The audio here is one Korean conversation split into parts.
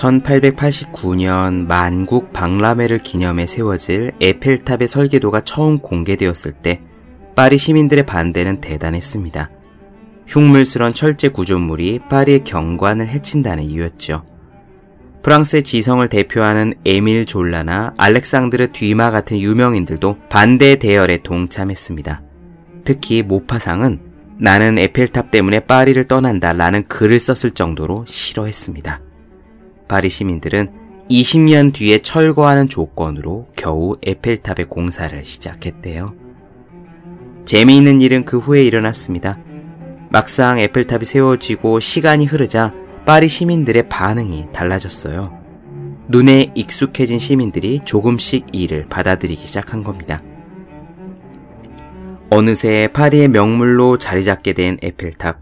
1889년 만국 박람회를 기념해 세워질 에펠탑의 설계도가 처음 공개되었을 때 파리 시민들의 반대는 대단했습니다. 흉물스런 철제 구조물이 파리의 경관을 해친다는 이유였죠. 프랑스의 지성을 대표하는 에밀 졸라나 알렉상드르 뒤마 같은 유명인들도 반대 대열에 동참했습니다. 특히 모파상은 나는 에펠탑 때문에 파리를 떠난다 라는 글을 썼을 정도로 싫어했습니다. 파리 시민들은 20년 뒤에 철거하는 조건으로 겨우 에펠탑의 공사를 시작했대요. 재미있는 일은 그 후에 일어났습니다. 막상 에펠탑이 세워지고 시간이 흐르자 파리 시민들의 반응이 달라졌어요. 눈에 익숙해진 시민들이 조금씩 이를 받아들이기 시작한 겁니다. 어느새 파리의 명물로 자리 잡게 된 에펠탑.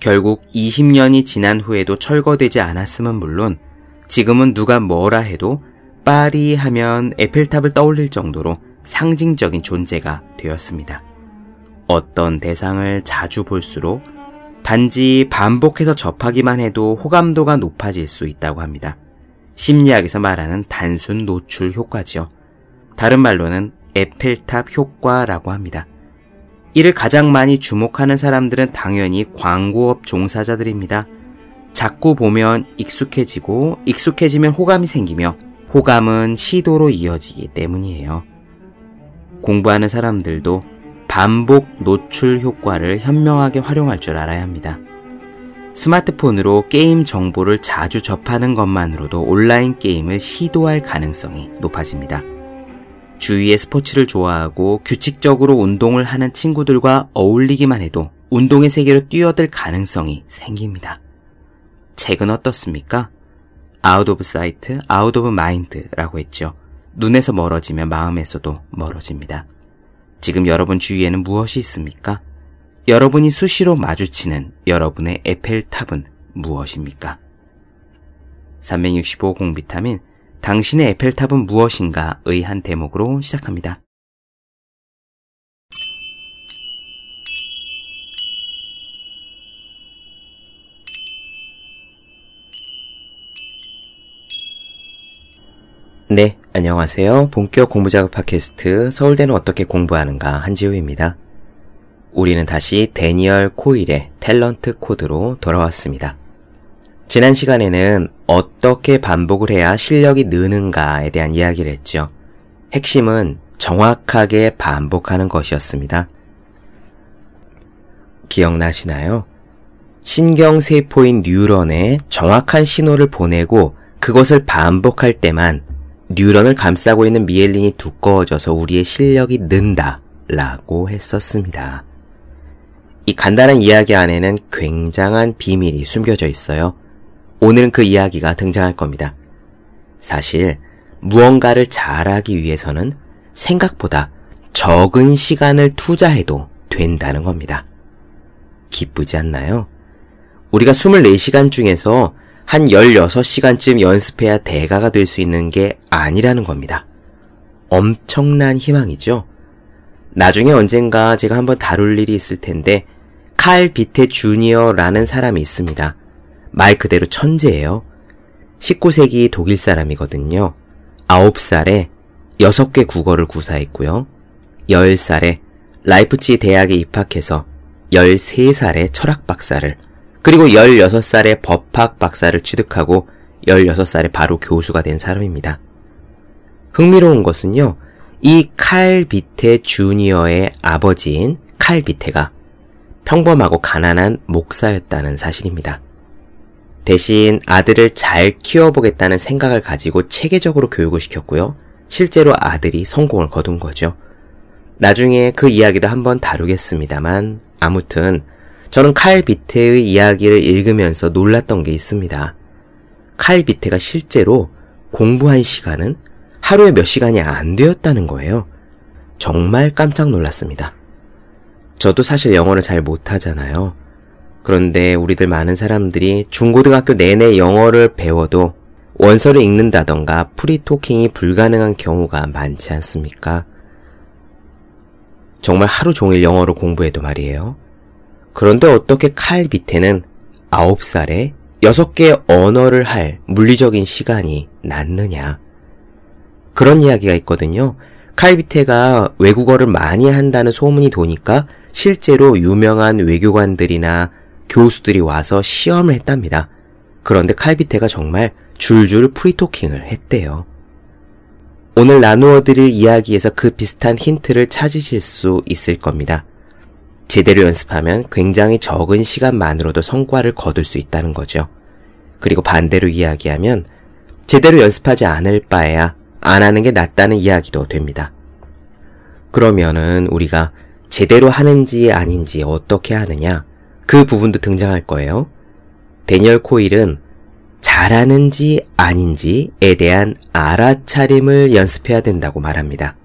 결국 20년이 지난 후에도 철거되지 않았음은 물론 지금은 누가 뭐라 해도 파리 하면 에펠탑을 떠올릴 정도로 상징적인 존재가 되었습니다. 어떤 대상을 자주 볼수록 단지 반복해서 접하기만 해도 호감도가 높아질 수 있다고 합니다. 심리학에서 말하는 단순 노출 효과지요. 다른 말로는 에펠탑 효과라고 합니다. 이를 가장 많이 주목하는 사람들은 당연히 광고업 종사자들입니다. 자꾸 보면 익숙해지고 익숙해지면 호감이 생기며 호감은 시도로 이어지기 때문이에요. 공부하는 사람들도 반복 노출 효과를 현명하게 활용할 줄 알아야 합니다. 스마트폰으로 게임 정보를 자주 접하는 것만으로도 온라인 게임을 시도할 가능성이 높아집니다. 주위의 스포츠를 좋아하고 규칙적으로 운동을 하는 친구들과 어울리기만 해도 운동의 세계로 뛰어들 가능성이 생깁니다. 책은 어떻습니까? out of sight, out of mind라고 했죠. 눈에서 멀어지면 마음에서도 멀어집니다. 지금 여러분 주위에는 무엇이 있습니까? 여러분이 수시로 마주치는 여러분의 에펠탑은 무엇입니까? 365 공비타민 당신의 에펠탑은 무엇인가의 한 대목으로 시작합니다. 네, 안녕하세요. 본격 공부작업 팟캐스트 서울대는 어떻게 공부하는가 한지우입니다. 우리는 다시 데니얼 코일의 탤런트 코드로 돌아왔습니다. 지난 시간에는 어떻게 반복을 해야 실력이 느는가에 대한 이야기를 했죠. 핵심은 정확하게 반복하는 것이었습니다. 기억나시나요? 신경세포인 뉴런에 정확한 신호를 보내고 그것을 반복할 때만 뉴런을 감싸고 있는 미엘린이 두꺼워져서 우리의 실력이 는다 라고 했었습니다. 이 간단한 이야기 안에는 굉장한 비밀이 숨겨져 있어요. 오늘은 그 이야기가 등장할 겁니다. 사실 무언가를 잘하기 위해서는 생각보다 적은 시간을 투자해도 된다는 겁니다. 기쁘지 않나요? 우리가 24시간 중에서 한 16시간쯤 연습해야 대가가 될 수 있는 게 아니라는 겁니다. 엄청난 희망이죠? 나중에 언젠가 제가 한번 다룰 일이 있을 텐데, 칼 비테 주니어라는 사람이 있습니다. 말 그대로 천재예요. 19세기 독일 사람이거든요. 9살에 6개 국어를 구사했고요. 10살에 라이프치 대학에 입학해서 13살에 철학 박사를, 그리고 16살에 법학 박사를 취득하고 16살에 바로 교수가 된 사람입니다. 흥미로운 것은요, 이 칼 비테 주니어의 아버지인 칼 비테가 평범하고 가난한 목사였다는 사실입니다. 대신 아들을 잘 키워보겠다는 생각을 가지고 체계적으로 교육을 시켰고요. 실제로 아들이 성공을 거둔 거죠. 나중에 그 이야기도 한번 다루겠습니다만, 아무튼, 저는 칼 비테의 이야기를 읽으면서 놀랐던 게 있습니다. 칼 비테가 실제로 공부한 시간은 하루에 몇 시간이 안 되었다는 거예요. 정말 깜짝 놀랐습니다. 저도 사실 영어를 잘 못하잖아요. 그런데 우리들 많은 사람들이 중고등학교 내내 영어를 배워도 원서를 읽는다던가 프리토킹이 불가능한 경우가 많지 않습니까? 정말 하루 종일 영어로 공부해도 말이에요. 그런데 어떻게 칼 밑에는 9살에 여섯 개의 언어를 할 물리적인 시간이 낫느냐. 그런 이야기가 있거든요. 칼비테가 외국어를 많이 한다는 소문이 도니까 실제로 유명한 외교관들이나 교수들이 와서 시험을 했답니다. 그런데 칼비테가 정말 줄줄 프리토킹을 했대요. 오늘 나누어 드릴 이야기에서 그 비슷한 힌트를 찾으실 수 있을 겁니다. 제대로 연습하면 굉장히 적은 시간만으로도 성과를 거둘 수 있다는 거죠. 그리고 반대로 이야기하면 제대로 연습하지 않을 바에야 안 하는 게 낫다는 이야기도 됩니다. 그러면은 우리가 제대로 하는지 아닌지 어떻게 하느냐 그 부분도 등장할 거예요. 데니얼 코일은 잘하는지 아닌지에 대한 알아차림을 연습해야 된다고 말합니다.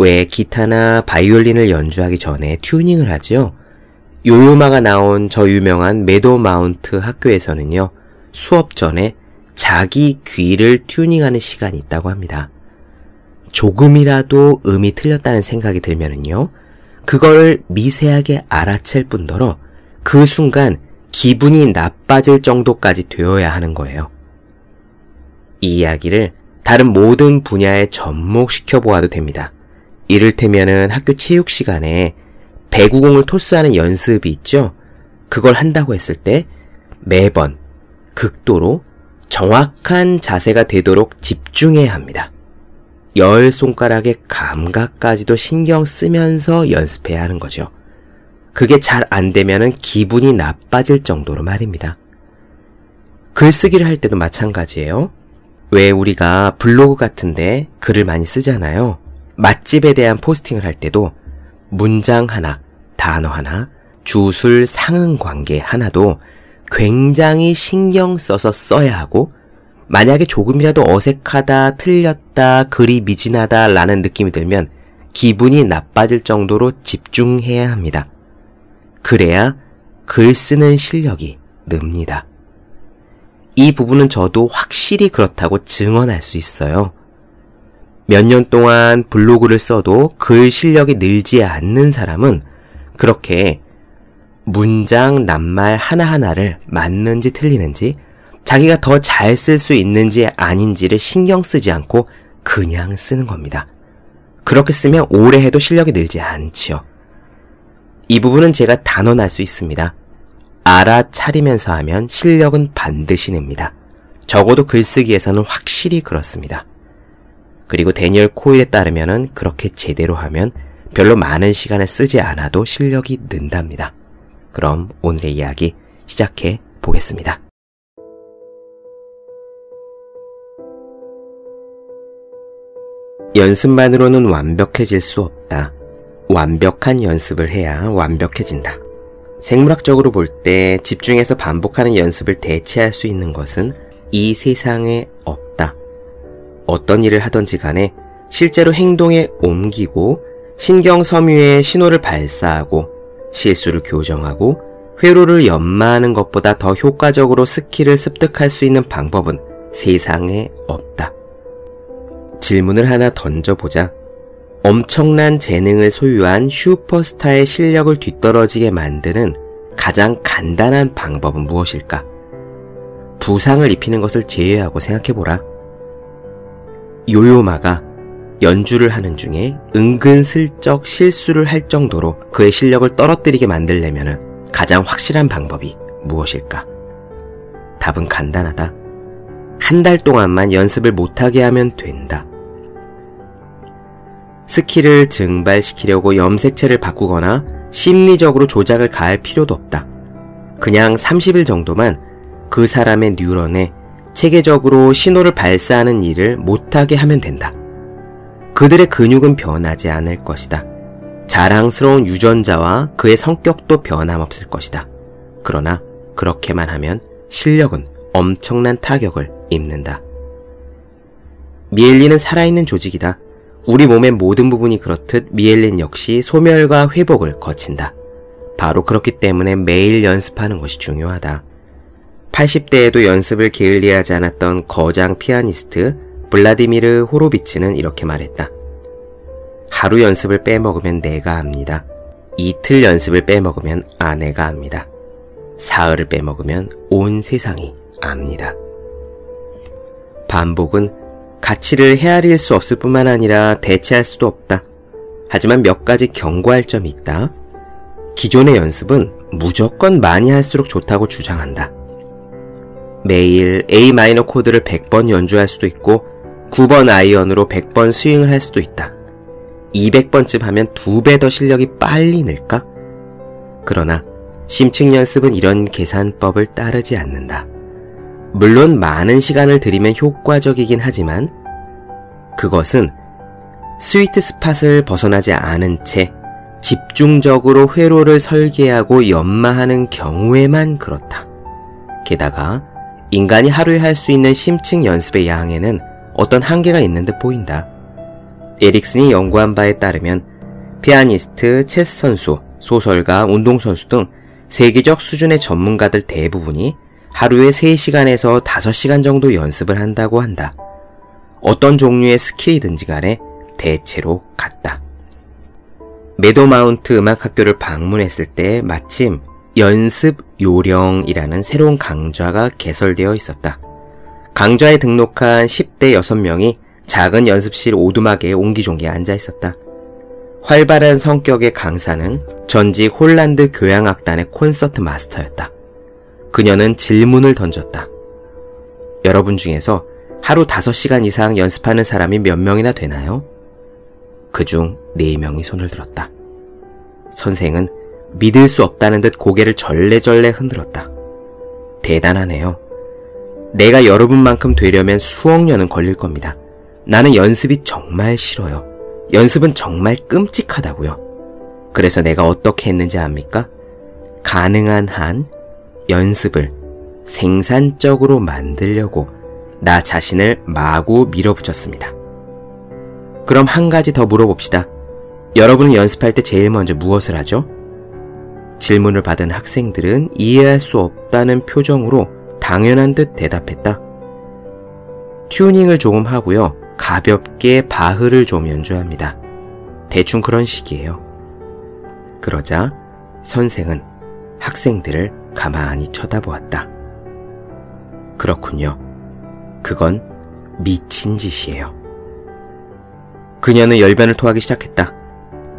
왜 기타나 바이올린을 연주하기 전에 튜닝을 하죠? 요요마가 나온 저 유명한 메도 마운트 학교에서는요, 수업 전에 자기 귀를 튜닝하는 시간이 있다고 합니다. 조금이라도 음이 틀렸다는 생각이 들면은요, 그걸 미세하게 알아챌 뿐더러 그 순간 기분이 나빠질 정도까지 되어야 하는 거예요. 이 이야기를 다른 모든 분야에 접목시켜 보아도 됩니다. 이를테면은 학교 체육 시간에 배구공을 토스하는 연습이 있죠? 그걸 한다고 했을 때 매번 극도로 정확한 자세가 되도록 집중해야 합니다. 열 손가락의 감각까지도 신경 쓰면서 연습해야 하는 거죠. 그게 잘 안 되면은 기분이 나빠질 정도로 말입니다. 글쓰기를 할 때도 마찬가지예요. 왜 우리가 블로그 같은데 글을 많이 쓰잖아요. 맛집에 대한 포스팅을 할 때도 문장 하나, 단어 하나, 주술 상응 관계 하나도 굉장히 신경 써서 써야 하고 만약에 조금이라도 어색하다, 틀렸다, 글이 미진하다 라는 느낌이 들면 기분이 나빠질 정도로 집중해야 합니다. 그래야 글 쓰는 실력이 늡니다. 이 부분은 저도 확실히 그렇다고 증언할 수 있어요. 몇 년 동안 블로그를 써도 글 실력이 늘지 않는 사람은 그렇게 문장, 낱말 하나하나를 맞는지 틀리는지 자기가 더 잘 쓸 수 있는지 아닌지를 신경 쓰지 않고 그냥 쓰는 겁니다. 그렇게 쓰면 오래 해도 실력이 늘지 않지요. 이 부분은 제가 단언할 수 있습니다. 알아차리면서 하면 실력은 반드시 냅니다. 적어도 글쓰기에서는 확실히 그렇습니다. 그리고 데니얼 코일에 따르면은 그렇게 제대로 하면 별로 많은 시간을 쓰지 않아도 실력이 는답니다. 그럼 오늘의 이야기 시작해 보겠습니다. 연습만으로는 완벽해질 수 없다. 완벽한 연습을 해야 완벽해진다. 생물학적으로 볼 때 집중해서 반복하는 연습을 대체할 수 있는 것은 이 세상에 없다. 어떤 일을 하던지 간에 실제로 행동에 옮기고 신경 섬유에 신호를 발사하고 실수를 교정하고 회로를 연마하는 것보다 더 효과적으로 skill을 습득할 수 있는 방법은 세상에 없다. 질문을 하나 던져보자. 엄청난 재능을 소유한 슈퍼스타의 실력을 뒤떨어지게 만드는 가장 간단한 방법은 무엇일까? 부상을 입히는 것을 제외하고 생각해보라. 요요마가 연주를 하는 중에 은근슬쩍 실수를 할 정도로 그의 실력을 떨어뜨리게 만들려면 가장 확실한 방법이 무엇일까? 답은 간단하다. 한 달 동안만 연습을 못하게 하면 된다. skill을 증발시키려고 염색체를 바꾸거나 심리적으로 조작을 가할 필요도 없다. 그냥 30일 정도만 그 사람의 뉴런에 체계적으로 신호를 발사하는 일을 못하게 하면 된다. 그들의 근육은 변하지 않을 것이다. 자랑스러운 유전자와 그의 성격도 변함없을 것이다. 그러나 그렇게만 하면 실력은 엄청난 타격을 입는다. 미엘린은 살아있는 조직이다. 우리 몸의 모든 부분이 그렇듯 미엘린 역시 소멸과 회복을 거친다. 바로 그렇기 때문에 매일 연습하는 것이 중요하다. 80대에도 연습을 게을리하지 않았던 거장 피아니스트 블라디미르 호로비츠는 이렇게 말했다. 하루 연습을 빼먹으면 내가 합니다. 이틀 연습을 빼먹으면 아내가 합니다. 사흘을 빼먹으면 온 세상이 압니다. 반복은 가치를 헤아릴 수 없을 뿐만 아니라 대체할 수도 없다. 하지만 몇 가지 경고할 점이 있다. 기존의 연습은 무조건 많이 할수록 좋다고 주장한다. 매일 A 마이너 코드를 100번 연주할 수도 있고 9번 아이언으로 100번 스윙을 할 수도 있다. 200번쯤 하면 두 배 더 실력이 빨리 늘까? 그러나 심층 연습은 이런 계산법을 따르지 않는다. 물론 많은 시간을 들이면 효과적이긴 하지만 그것은 스위트 스팟을 벗어나지 않은 채 집중적으로 회로를 설계하고 연마하는 경우에만 그렇다. 게다가 인간이 하루에 할 수 있는 심층 연습의 양에는 어떤 한계가 있는 듯 보인다. 에릭슨이 연구한 바에 따르면 피아니스트, 체스 선수, 소설가, 운동선수 등 세계적 수준의 전문가들 대부분이 하루에 3시간에서 5시간 정도 연습을 한다고 한다. 어떤 종류의 스킬이든지 간에 대체로 같다. 메도마운트 음악학교를 방문했을 때 마침 연습 요령이라는 새로운 강좌가 개설되어 있었다. 강좌에 등록한 10대 6명이 작은 연습실 오두막에 옹기종기 앉아 있었다. 활발한 성격의 강사는 전직 홀란드 교향악단의 콘서트 마스터였다. 그녀는 질문을 던졌다. 여러분 중에서 하루 5시간 이상 연습하는 사람이 몇 명이나 되나요? 그중 4명이 손을 들었다. 선생은 믿을 수 없다는 듯 고개를 절레절레 흔들었다. 대단하네요. 내가 여러분만큼 되려면 수억 년은 걸릴 겁니다. 나는 연습이 정말 싫어요. 연습은 정말 끔찍하다고요. 그래서 내가 어떻게 했는지 압니까? 가능한 한 연습을 생산적으로 만들려고 나 자신을 마구 밀어붙였습니다. 그럼 한 가지 더 물어봅시다. 여러분은 연습할 때 제일 먼저 무엇을 하죠? 질문을 받은 학생들은 이해할 수 없다는 표정으로 당연한 듯 대답했다. 튜닝을 조금 하고요. 가볍게 바흐를 좀 연주합니다. 대충 그런 식이에요. 그러자 선생은 학생들을 가만히 쳐다보았다. 그렇군요. 그건 미친 짓이에요. 그녀는 열변을 토하기 시작했다.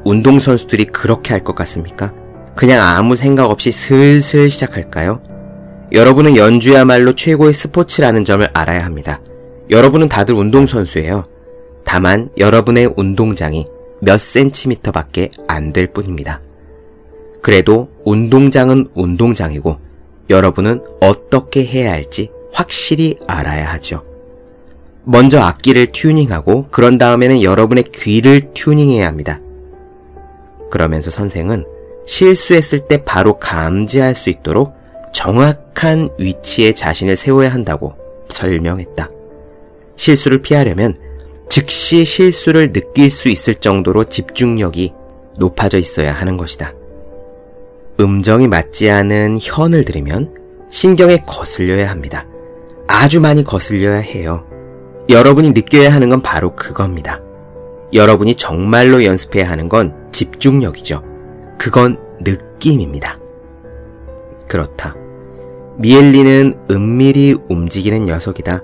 운동선수들이 그렇게 할 것 같습니까? 그냥 아무 생각 없이 슬슬 시작할까요? 여러분은 연주야말로 최고의 스포츠라는 점을 알아야 합니다. 여러분은 다들 운동선수예요. 다만 여러분의 운동장이 몇 센티미터 밖에 안 될 뿐입니다. 그래도 운동장은 운동장이고 여러분은 어떻게 해야 할지 확실히 알아야 하죠. 먼저 악기를 튜닝하고 그런 다음에는 여러분의 귀를 튜닝해야 합니다. 그러면서 선생은 실수했을 때 바로 감지할 수 있도록 정확한 위치에 자신을 세워야 한다고 설명했다. 실수를 피하려면 즉시 실수를 느낄 수 있을 정도로 집중력이 높아져 있어야 하는 것이다. 음정이 맞지 않은 현을 들으면 신경에 거슬려야 합니다. 아주 많이 거슬려야 해요. 여러분이 느껴야 하는 건 바로 그겁니다. 여러분이 정말로 연습해야 하는 건 집중력이죠. 그건 느낌입니다. 그렇다. 미엘리는 은밀히 움직이는 녀석이다.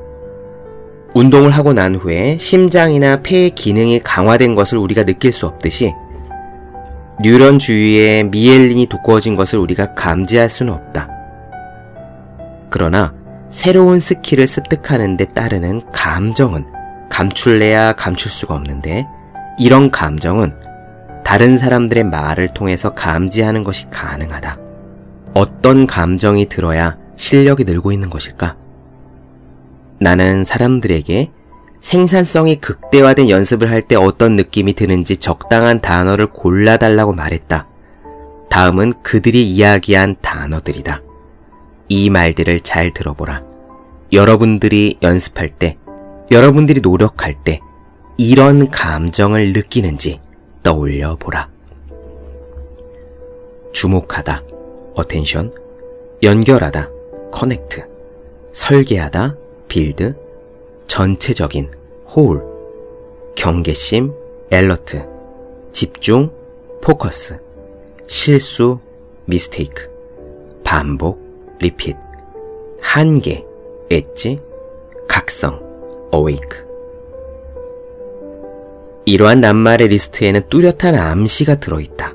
운동을 하고 난 후에 심장이나 폐의 기능이 강화된 것을 우리가 느낄 수 없듯이 뉴런 주위에 미엘린이 두꺼워진 것을 우리가 감지할 수는 없다. 그러나 새로운 스킬을 습득하는 데 따르는 감정은 감출래야 감출 수가 없는데 이런 감정은 다른 사람들의 말을 통해서 감지하는 것이 가능하다. 어떤 감정이 들어야 실력이 늘고 있는 것일까? 나는 사람들에게 생산성이 극대화된 연습을 할 때 어떤 느낌이 드는지 적당한 단어를 골라달라고 말했다. 다음은 그들이 이야기한 단어들이다. 이 말들을 잘 들어보라. 여러분들이 연습할 때, 여러분들이 노력할 때, 이런 감정을 느끼는지 떠올려 보라. 주목하다, attention, 연결하다, connect, 설계하다, build, 전체적인, whole, 경계심, alert, 집중, 포커스, 실수, mistake, 반복, repeat. 한계, 엣지, 각성, awake. 이러한 낱말의 리스트에는 뚜렷한 암시가 들어있다.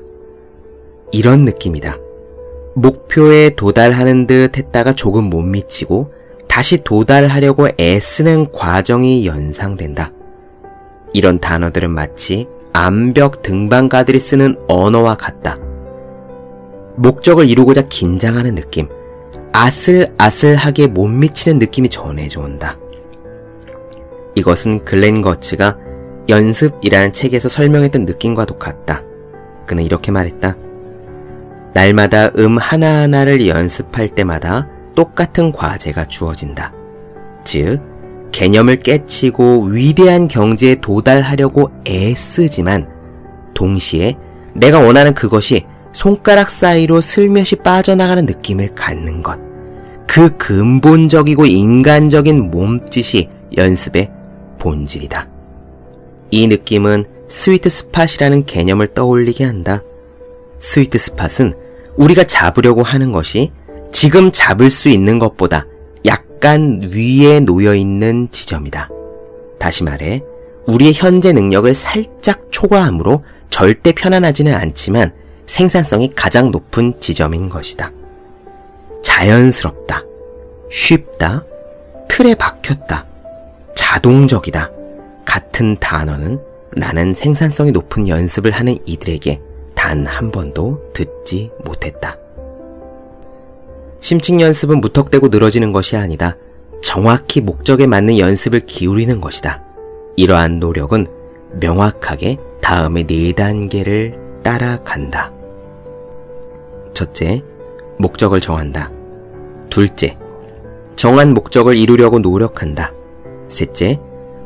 이런 느낌이다. 목표에 도달하는 듯 했다가 조금 못 미치고 다시 도달하려고 애쓰는 과정이 연상된다. 이런 단어들은 마치 암벽 등반가들이 쓰는 언어와 같다. 목적을 이루고자 긴장하는 느낌, 아슬아슬하게 못 미치는 느낌이 전해져 온다. 이것은 글렌 거츠가 연습이라는 책에서 설명했던 느낌과도 같다. 그는 이렇게 말했다. 날마다 음 하나하나를 연습할 때마다 똑같은 과제가 주어진다. 즉, 개념을 깨치고 위대한 경지에 도달하려고 애쓰지만 동시에 내가 원하는 그것이 손가락 사이로 슬며시 빠져나가는 느낌을 갖는 것. 그 근본적이고 인간적인 몸짓이 연습의 본질이다. 이 느낌은 sweet spot이라는 개념을 떠올리게 한다. sweet spot은 우리가 잡으려고 하는 것이 지금 잡을 수 있는 것보다 약간 위에 놓여 있는 지점이다. 다시 말해, 우리의 현재 능력을 살짝 초과함으로 절대 편안하지는 않지만 생산성이 가장 높은 지점인 것이다. 자연스럽다. 쉽다. 틀에 박혔다. 자동적이다. 같은 단어는 나는 생산성이 높은 연습을 하는 이들에게 단 한 번도 듣지 못했다. 심층 연습은 무턱대고 늘어지는 것이 아니다. 정확히 목적에 맞는 연습을 기울이는 것이다. 이러한 노력은 명확하게 다음의 네 단계를 따라간다. 첫째, 목적을 정한다. 둘째, 정한 목적을 이루려고 노력한다. 셋째,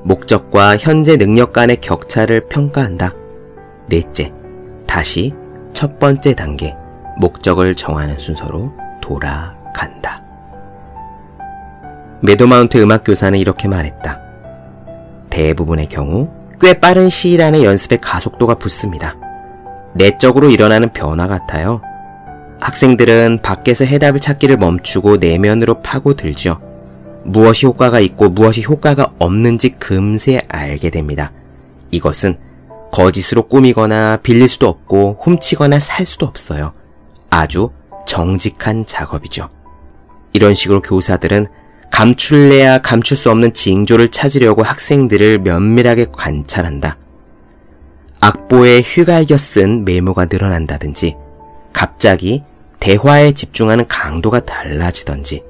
목적과 현재 능력 간의 격차를 평가한다. 넷째, 다시 첫 번째 단계, 목적을 정하는 순서로 돌아간다. 메도마운트 음악교사는 이렇게 말했다. 대부분의 경우 꽤 빠른 시일 안에 연습의 가속도가 붙습니다. 내적으로 일어나는 변화 같아요. 학생들은 밖에서 해답을 찾기를 멈추고 내면으로 파고들죠. 무엇이 효과가 있고 무엇이 효과가 없는지 금세 알게 됩니다. 이것은 거짓으로 꾸미거나 빌릴 수도 없고 훔치거나 살 수도 없어요. 아주 정직한 작업이죠. 이런 식으로 교사들은 감출래야 감출 수 없는 징조를 찾으려고 학생들을 면밀하게 관찰한다. 악보에 휘갈겨 쓴 메모가 늘어난다든지, 갑자기 대화에 집중하는 강도가 달라지던지,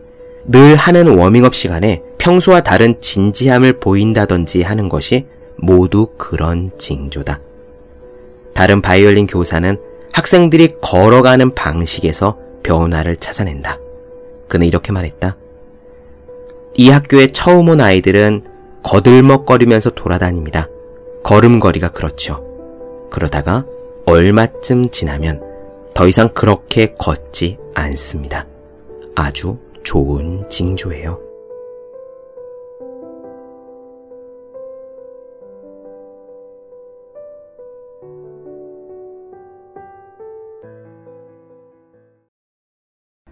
늘 하는 워밍업 시간에 평소와 다른 진지함을 보인다든지 하는 것이 모두 그런 징조다. 다른 바이올린 교사는 학생들이 걸어가는 방식에서 변화를 찾아낸다. 그는 이렇게 말했다. 이 학교에 처음 온 아이들은 거들먹거리면서 돌아다닙니다. 걸음걸이가 그렇죠. 그러다가 얼마쯤 지나면 더 이상 그렇게 걷지 않습니다. 아주 좋은 징조예요.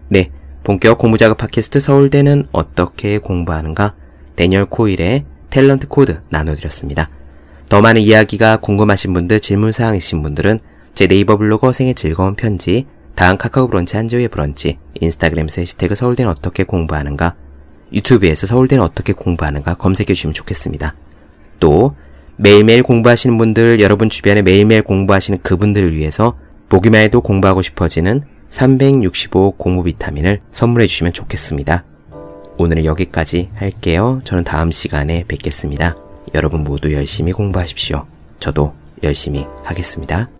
네, 본격 공부자극 팟캐스트 서울대는 어떻게 공부하는가? 데니얼 코일의 탤런트 코드 나눠드렸습니다. 더 많은 이야기가 궁금하신 분들, 질문사항 있으신 분들은 제 네이버 블로그 생의 즐거운 편지, 다음 카카오 브런치 한지호의 브런치, 인스타그램에서 해시태그 서울대는 어떻게 공부하는가, 유튜브에서 서울대는 어떻게 공부하는가 검색해 주시면 좋겠습니다. 또 매일매일 공부하시는 분들, 여러분 주변에 매일매일 공부하시는 그분들을 위해서 보기만 해도 공부하고 싶어지는 365 공부 비타민을 선물해 주시면 좋겠습니다. 오늘은 여기까지 할게요. 저는 다음 시간에 뵙겠습니다. 여러분 모두 열심히 공부하십시오. 저도 열심히 하겠습니다.